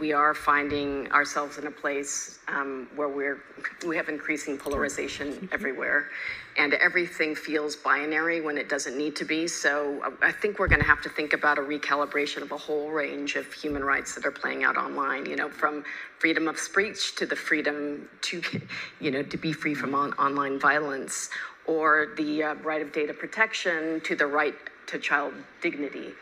we are finding ourselves in a place um, where we're we have increasing polarization everywhere. And everything feels binary when it doesn't need to be. So uh, i think we're going to have to think about a recalibration of a whole range of human rights that are playing out online you know from freedom of speech to the freedom to you know to be free from on, online violence or the uh, right of data protection to the right to child dignity.